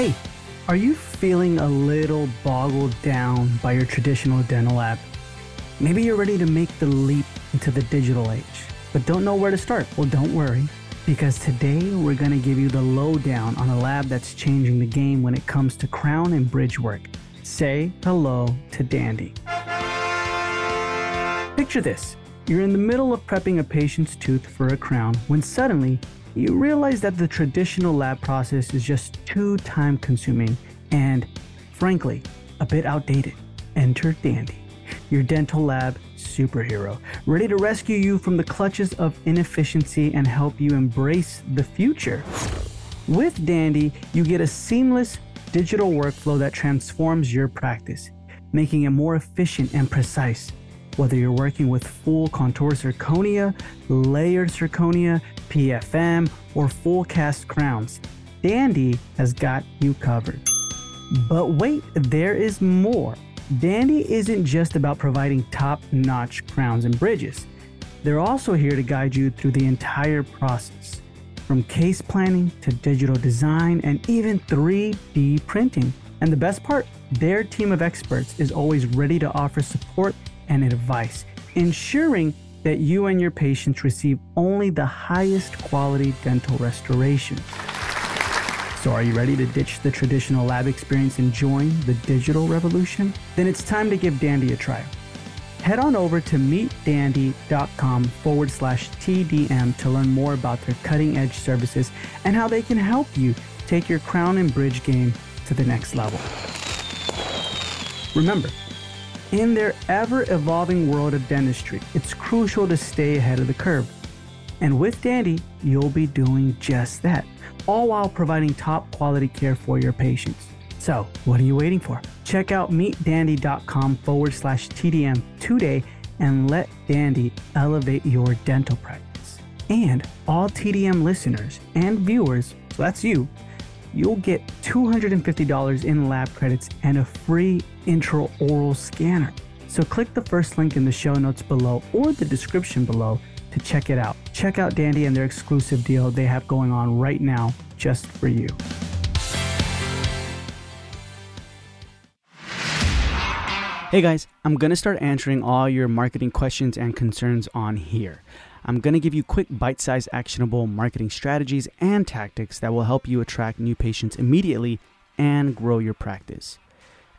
Hey, are you feeling a little boggled down by your traditional dental lab? Maybe you're ready to make the leap into the digital age, but don't know where to start. Well, don't worry, because today we're going to give you the lowdown on a lab that's changing the game when it comes to crown and bridge work. Say hello to Dandy. Picture this you're in the middle of prepping a patient's tooth for a crown when suddenly you realize that the traditional lab process is just too time consuming and, frankly, a bit outdated. Enter Dandy your dental lab superhero, ready to rescue you from the clutches of inefficiency and help you embrace the future. With Dandy, you get a seamless digital workflow that transforms your practice, making it more efficient and precise. Whether you're working with full contour zirconia, layered zirconia, PFM, or full cast crowns, Dandy has got you covered. But wait, there is more. Dandy isn't just about providing top notch crowns and bridges. They're also here to guide you through the entire process, from case planning to digital design and even 3D printing. And the best part, their team of experts is always ready to offer support and advice, ensuring that you and your patients receive only the highest quality dental restoration. So, are you ready to ditch the traditional lab experience and join the digital revolution? Then it's time to give Dandy a try. Head on over to meetdandy.com forward slash TDM to learn more about their cutting edge services and how they can help you take your crown and bridge game to the next level. Remember, in their ever evolving world of dentistry, it's crucial to stay ahead of the curve. And with Dandy, you'll be doing just that all while providing top quality care for your patients. So, what are you waiting for? Check out meetdandy.com forward slash TDM today and let Dandy elevate your dental practice. And all TDM listeners and viewers, so that's you, you'll get $250 in lab credits and a free intraoral scanner. So click the first link in the show notes below or the description below to check it out. Check out Dandy and their exclusive deal they have going on right now just for you. Hey guys, I'm going to start answering all your marketing questions and concerns on here. I'm going to give you quick, bite sized, actionable marketing strategies and tactics that will help you attract new patients immediately and grow your practice.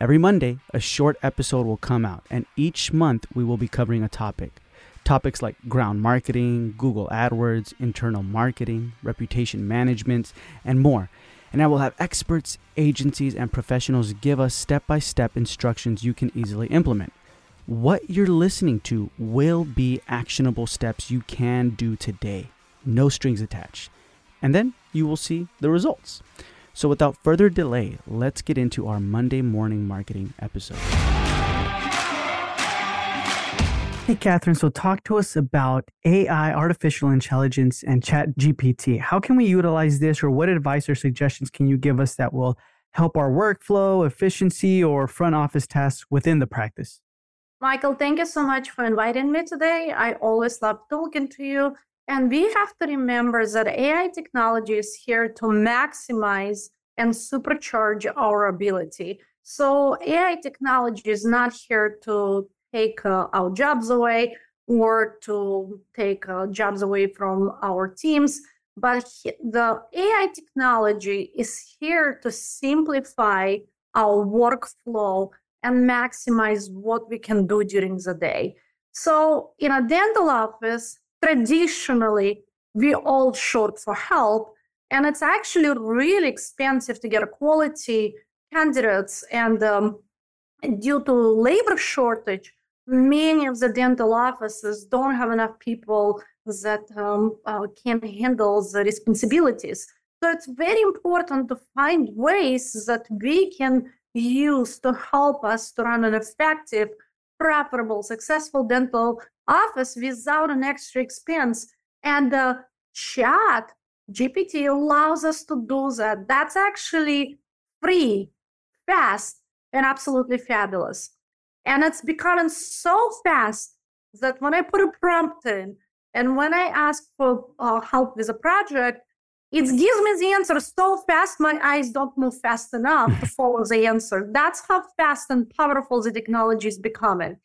Every Monday, a short episode will come out, and each month we will be covering a topic. Topics like ground marketing, Google AdWords, internal marketing, reputation management, and more. And I will have experts, agencies, and professionals give us step by step instructions you can easily implement. What you're listening to will be actionable steps you can do today, no strings attached. And then you will see the results. So, without further delay, let's get into our Monday morning marketing episode. Hey, Kathryn, so talk to us about AI, artificial intelligence, and Chat GPT. How can we utilize this, or what advice or suggestions can you give us that will help our workflow, efficiency, or front office tasks within the practice? Michael, thank you so much for inviting me today. I always love talking to you. And we have to remember that AI technology is here to maximize and supercharge our ability. So, AI technology is not here to take uh, our jobs away or to take uh, jobs away from our teams. But the AI technology is here to simplify our workflow and maximize what we can do during the day. So, in a dental office, traditionally, we all short for help, and it's actually really expensive to get quality candidates. And um, due to labor shortage, many of the dental offices don't have enough people that um, uh, can handle the responsibilities. So it's very important to find ways that we can use to help us to run an effective, profitable, successful dental office without an extra expense. And the chat GPT allows us to do that. That's actually free, fast, and absolutely fabulous. And it's becoming so fast that when I put a prompt in and when I ask for uh, help with a project, it gives me the answer so fast my eyes don't move fast enough to follow the answer. That's how fast and powerful the technology is becoming.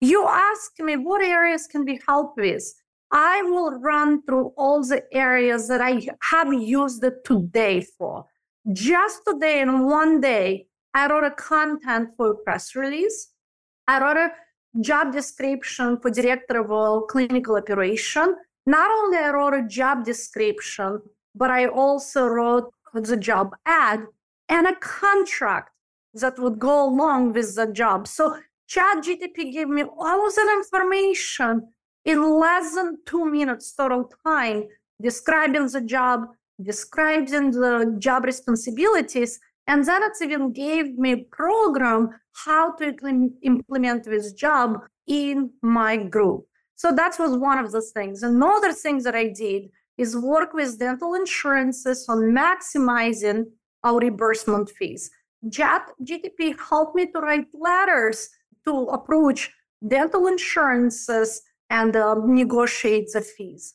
You ask me what areas can be helped with i will run through all the areas that i have used it today for. Just today in one day i wrote a content for a press release. I wrote a job description for director of clinical operation. Not only i wrote a job description but I also wrote the job ad and a contract that would go along with the job. So ChatGTP gave me all of that information in less than two minutes total time, describing the job, describing the job responsibilities, and then it even gave me program how to implement this job in my group. So that was one of the things. Another thing that I did is work with dental insurances on maximizing our reimbursement fees. Chat GTP helped me to write letters to approach dental insurances and uh, negotiate the fees.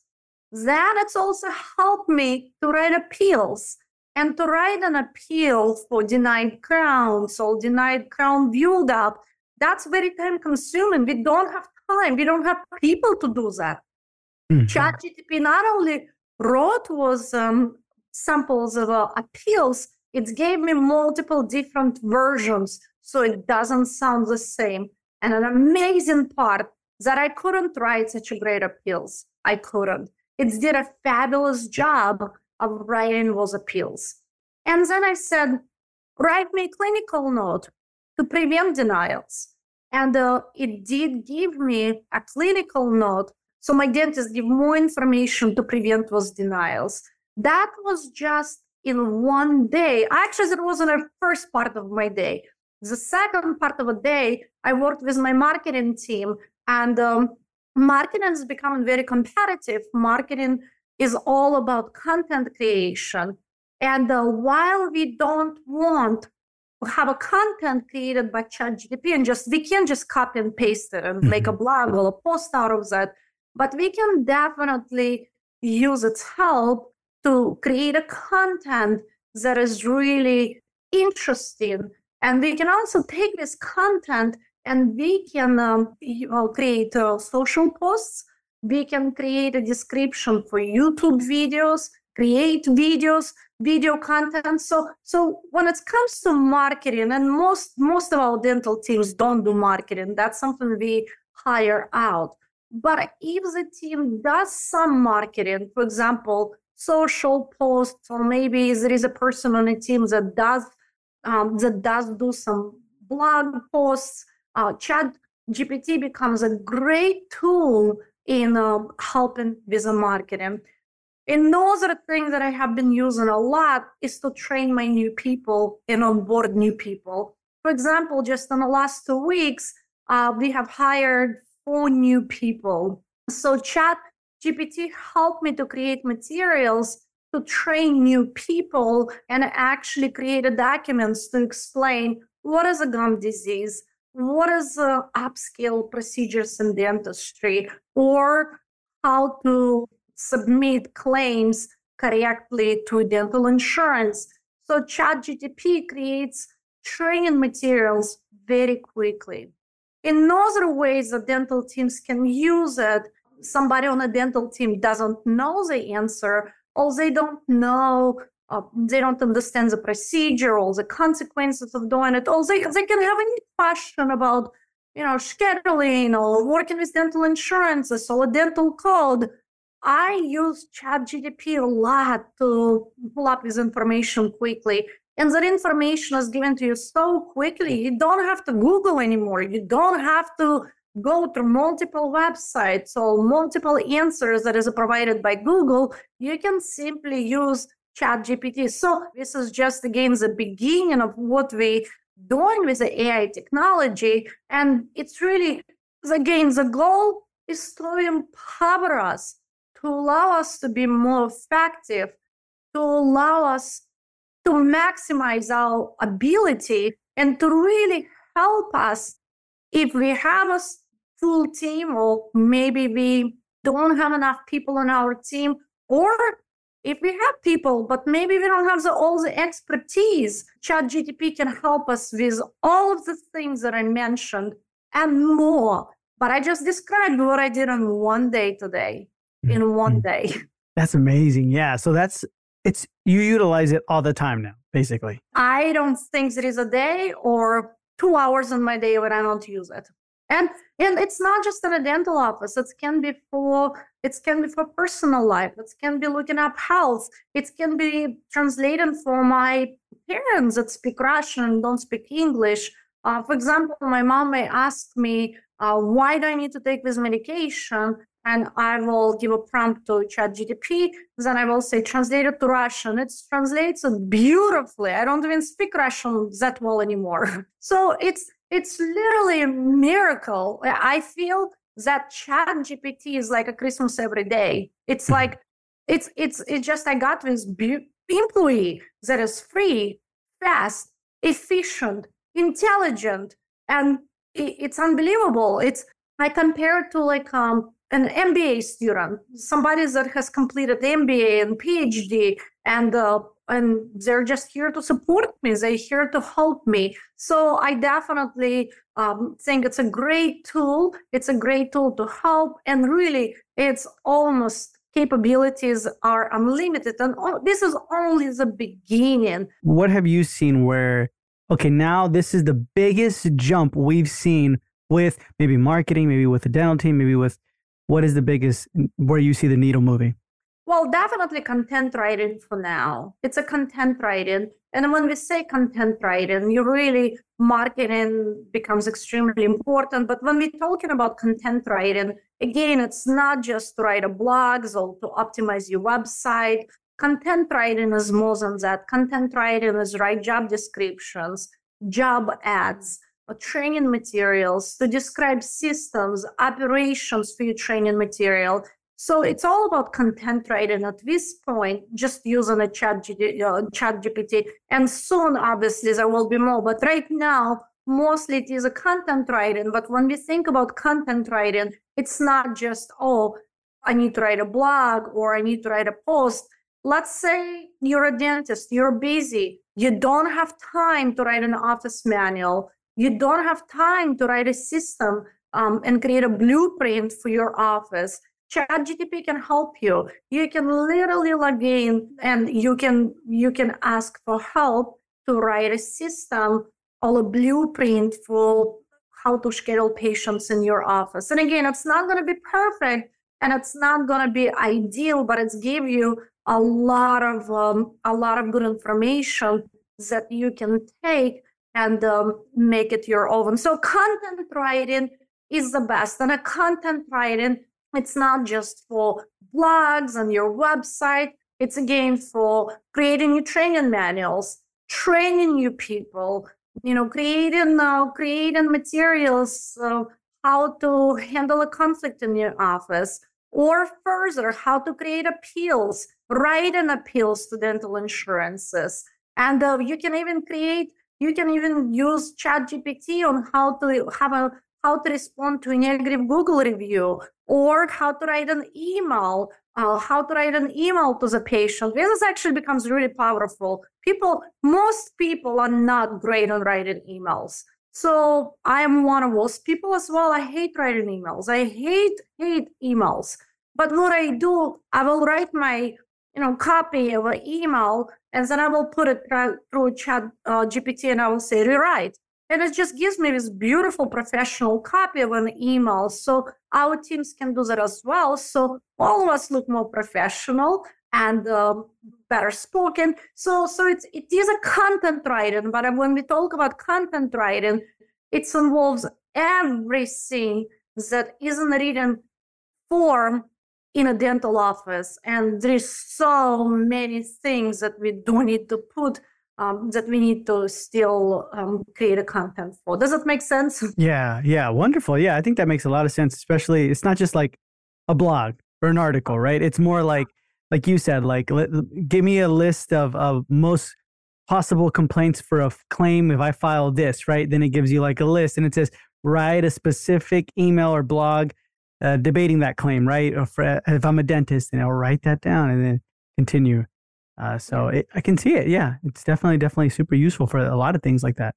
Then it's also helped me to write appeals and to write an appeal for denied crowns or denied crown build up. That's very time consuming. We don't have time. We don't have people to do that. Mm-hmm. ChatGTP not only wrote was um, samples of uh, appeals, it gave me multiple different versions so it doesn't sound the same. And an amazing part that I couldn't write such a great appeals. I couldn't. It did a fabulous job of writing those appeals. And then I said, write me a clinical note to prevent denials. And uh, it did give me a clinical note so my dentist gave more information to prevent those denials. That was just in one day. Actually, it wasn't the first part of my day. The second part of the day, I worked with my marketing team, and um, marketing is becoming very competitive. Marketing is all about content creation. And uh, while we don't want to have a content created by ChatGPT and just we can't just copy and paste it and mm-hmm. make a mm-hmm. blog or a post out of that but we can definitely use its help to create a content that is really interesting. And we can also take this content and we can um, create uh, social posts. We can create a description for YouTube videos, create videos, video content. So, so when it comes to marketing, and most most of our dental teams don't do marketing. That's something we hire out. But if the team does some marketing, for example, social posts, or maybe there is a person on the team that does um, that does do some blog posts, uh, Chat GPT becomes a great tool in um, helping with the marketing. Another thing that I have been using a lot is to train my new people and onboard new people. For example, just in the last two weeks, uh, we have hired for new people. So chat GPT helped me to create materials to train new people and actually created documents to explain what is a gum disease, what is the upscale procedures in dentistry, or how to submit claims correctly to dental insurance. So ChatGPT creates training materials very quickly. In other ways that dental teams can use it, somebody on a dental team doesn't know the answer, or they don't know, uh, they don't understand the procedure or the consequences of doing it, or they, they can have any question about, you know, scheduling or working with dental insurances or a dental code. I use ChatGPT a lot to pull up this information quickly and that information is given to you so quickly you don't have to google anymore. You don't have to go through multiple websites or multiple answers that is provided by google. You can simply use chat gpt so this is just again the beginning of what we doing with the ai technology. And it's really again the goal is to empower us to allow us to be more effective to allow us to maximize our ability and to really help us if we have a full team or maybe we don't have enough people on our team or if we have people, but maybe we don't have the, all the expertise, ChatGPT can help us with all of the things that I mentioned and more. But I just described what I did in one day today, in one mm-hmm. day. That's amazing. Yeah. So that's it's you utilize it all the time now, basically. I don't think there is a day or two hours in my day when I don't use it. And and it's not just in a dental office. It can be for it can be for personal life. It can be looking up health. It can be translating for my parents that speak Russian and don't speak English. Uh, for example, my mom may ask me, uh, why do I need to take this medication? And I will give a prompt to ChatGPT. Then I will say, translate it to Russian. It translates it beautifully. I don't even speak Russian that well anymore. So it's it's literally a miracle. I feel that chat gpt is like a christmas every day it's like it's it's it's just i got this be- employee that is free fast efficient intelligent and it's unbelievable it's i compare it to like um an mba student somebody that has completed mba and phd and uh, and they're just here to support me they're here to help me. So i definitely um, think it's a great tool it's a great tool to help and really it's almost capabilities are unlimited and this is only the beginning. What have you seen where okay now this is the biggest jump we've seen with maybe marketing maybe with the dental team maybe with what is the biggest where you see the needle moving well, definitely content writing for now. It's a content writing. And when we say content writing, you really marketing becomes extremely important. But when we're talking about content writing, again, it's not just to write a blogs or to optimize your website. Content writing is more than that. Content writing is write job descriptions, job ads, training materials to describe systems, operations for your training material, so it's all about content writing at this point, just using a chat, uh, chat GPT. And soon, obviously, there will be more. But right now, mostly it is a content writing. But when we think about content writing, it's not just, oh, I need to write a blog or I need to write a post. Let's say you're a dentist, you're busy, you don't have time to write an office manual, you don't have time to write a system um, and create a blueprint for your office ChatGPT can help you. You can literally log in and you can you can ask for help to write a system or a blueprint for how to schedule patients in your office. And again, it's not going to be perfect and it's not going to be ideal, but it's give you a lot of um, a lot of good information that you can take and um, make it your own. So content writing is the best, and a content writing it's not just for blogs and your website. It's again for creating new training manuals, training new people, you know, creating uh, creating materials of how to handle a conflict in your office, or further, how to create appeals, write an appeals to dental insurances, and uh, you can even create. You can even use ChatGPT on how to have a how to respond to a negative Google review, or how to write an email, uh, how to write an email to the patient. This actually becomes really powerful. People, most people are not great on writing emails. So I am one of those people as well. I hate writing emails. I hate, hate emails. But what I do, I will write my, you know, copy of an email and then I will put it through chat uh, GPT and I will say rewrite. And it just gives me this beautiful professional copy of an email. So our teams can do that as well. So all of us look more professional and uh, better spoken. So so it's it is a content writing but when we talk about content writing it involves everything that isn't written form in a dental office and there's so many things that we do need to put um, that we need to still um, create a content for. Does that make sense? Yeah, yeah, wonderful. Yeah, I think that makes a lot of sense. Especially, it's not just like a blog or an article, right? It's more like, like you said, like give me a list of of most possible complaints for a claim if I file this, right? Then it gives you like a list, and it says write a specific email or blog uh, debating that claim, right? Or for, if I'm a dentist, and I'll write that down, and then continue. Uh, so it, I can see it. Yeah, it's definitely definitely super useful for a lot of things like that.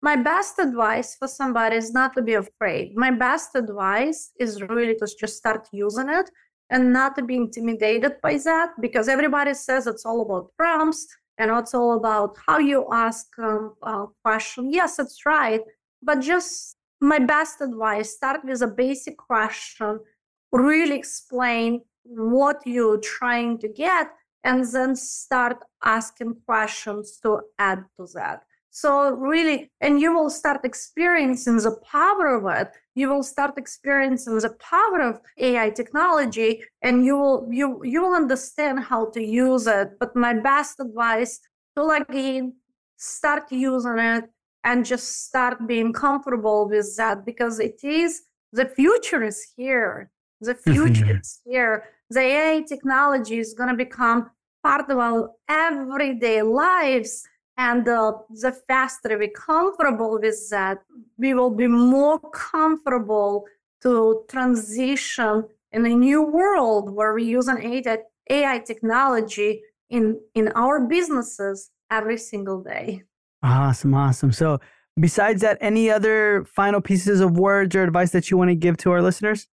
My best advice for somebody is not to be afraid. My best advice is really to just start using it and not to be intimidated by that because everybody says it's all about prompts and it's all about how you ask um, a question. Yes, it's right, but just my best advice start with a basic question, really explain what you're trying to get, and then start asking questions to add to that. So, really, and you will start experiencing the power of it. You will start experiencing the power of AI technology, and you will you you will understand how to use it. But my best advice to log in, start using it, and just start being comfortable with that because it is the future is here. The future is here. The AI technology is going to become part of our everyday lives. And uh, the faster we're comfortable with that, we will be more comfortable to transition in a new world where we use an AI, AI technology in, in our businesses every single day. Awesome, awesome. So, besides that, any other final pieces of words or advice that you want to give to our listeners?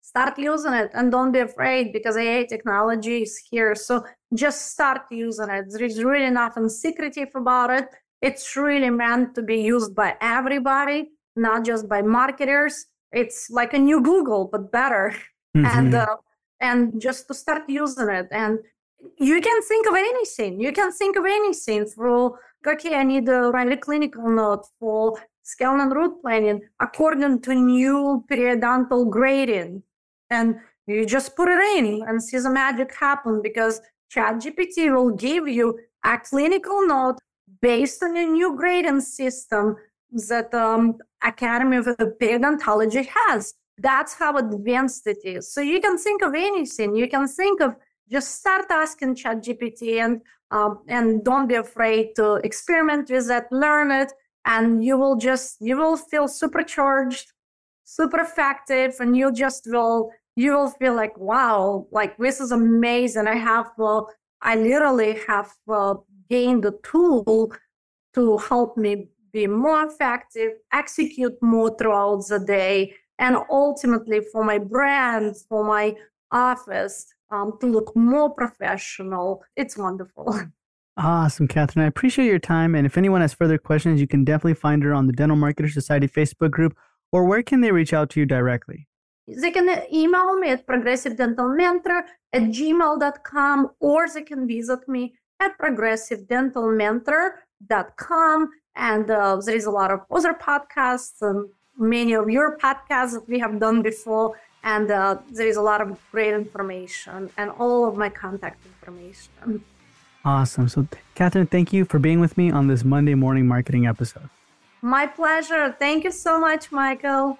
Start using it and don't be afraid because AI technology is here. So, just start using it. There is really nothing secretive about it. It's really meant to be used by everybody, not just by marketers. It's like a new Google, but better. Mm-hmm. And uh, and just to start using it and you can think of anything. You can think of anything through, okay, I need a clinical note for scale and root planning according to new periodontal grading. And you just put it in and see the magic happen because ChatGPT will give you a clinical note based on a new grading system that um, Academy of Periodontology has. That's how advanced it is. So you can think of anything. You can think of just start asking ChatGPT and um, and don't be afraid to experiment with it, learn it, and you will just you will feel supercharged, super effective, and you just will you will feel like wow, like this is amazing. I have uh, I literally have uh, gained the tool to help me be more effective, execute more throughout the day, and ultimately for my brand, for my office, um, to look more professional. It's wonderful. Awesome, Kathryn. I appreciate your time. And if anyone has further questions, you can definitely find her on the Dental Marketer Society Facebook group. Or where can they reach out to you directly? They can email me at progressivedentalmentor at gmail.com or they can visit me at progressivedentalmentor.com. And uh, there is a lot of other podcasts and many of your podcasts that we have done before and uh, there is a lot of great information and all of my contact information. Awesome. So, Kathryn, thank you for being with me on this Monday morning marketing episode. My pleasure. Thank you so much, Michael.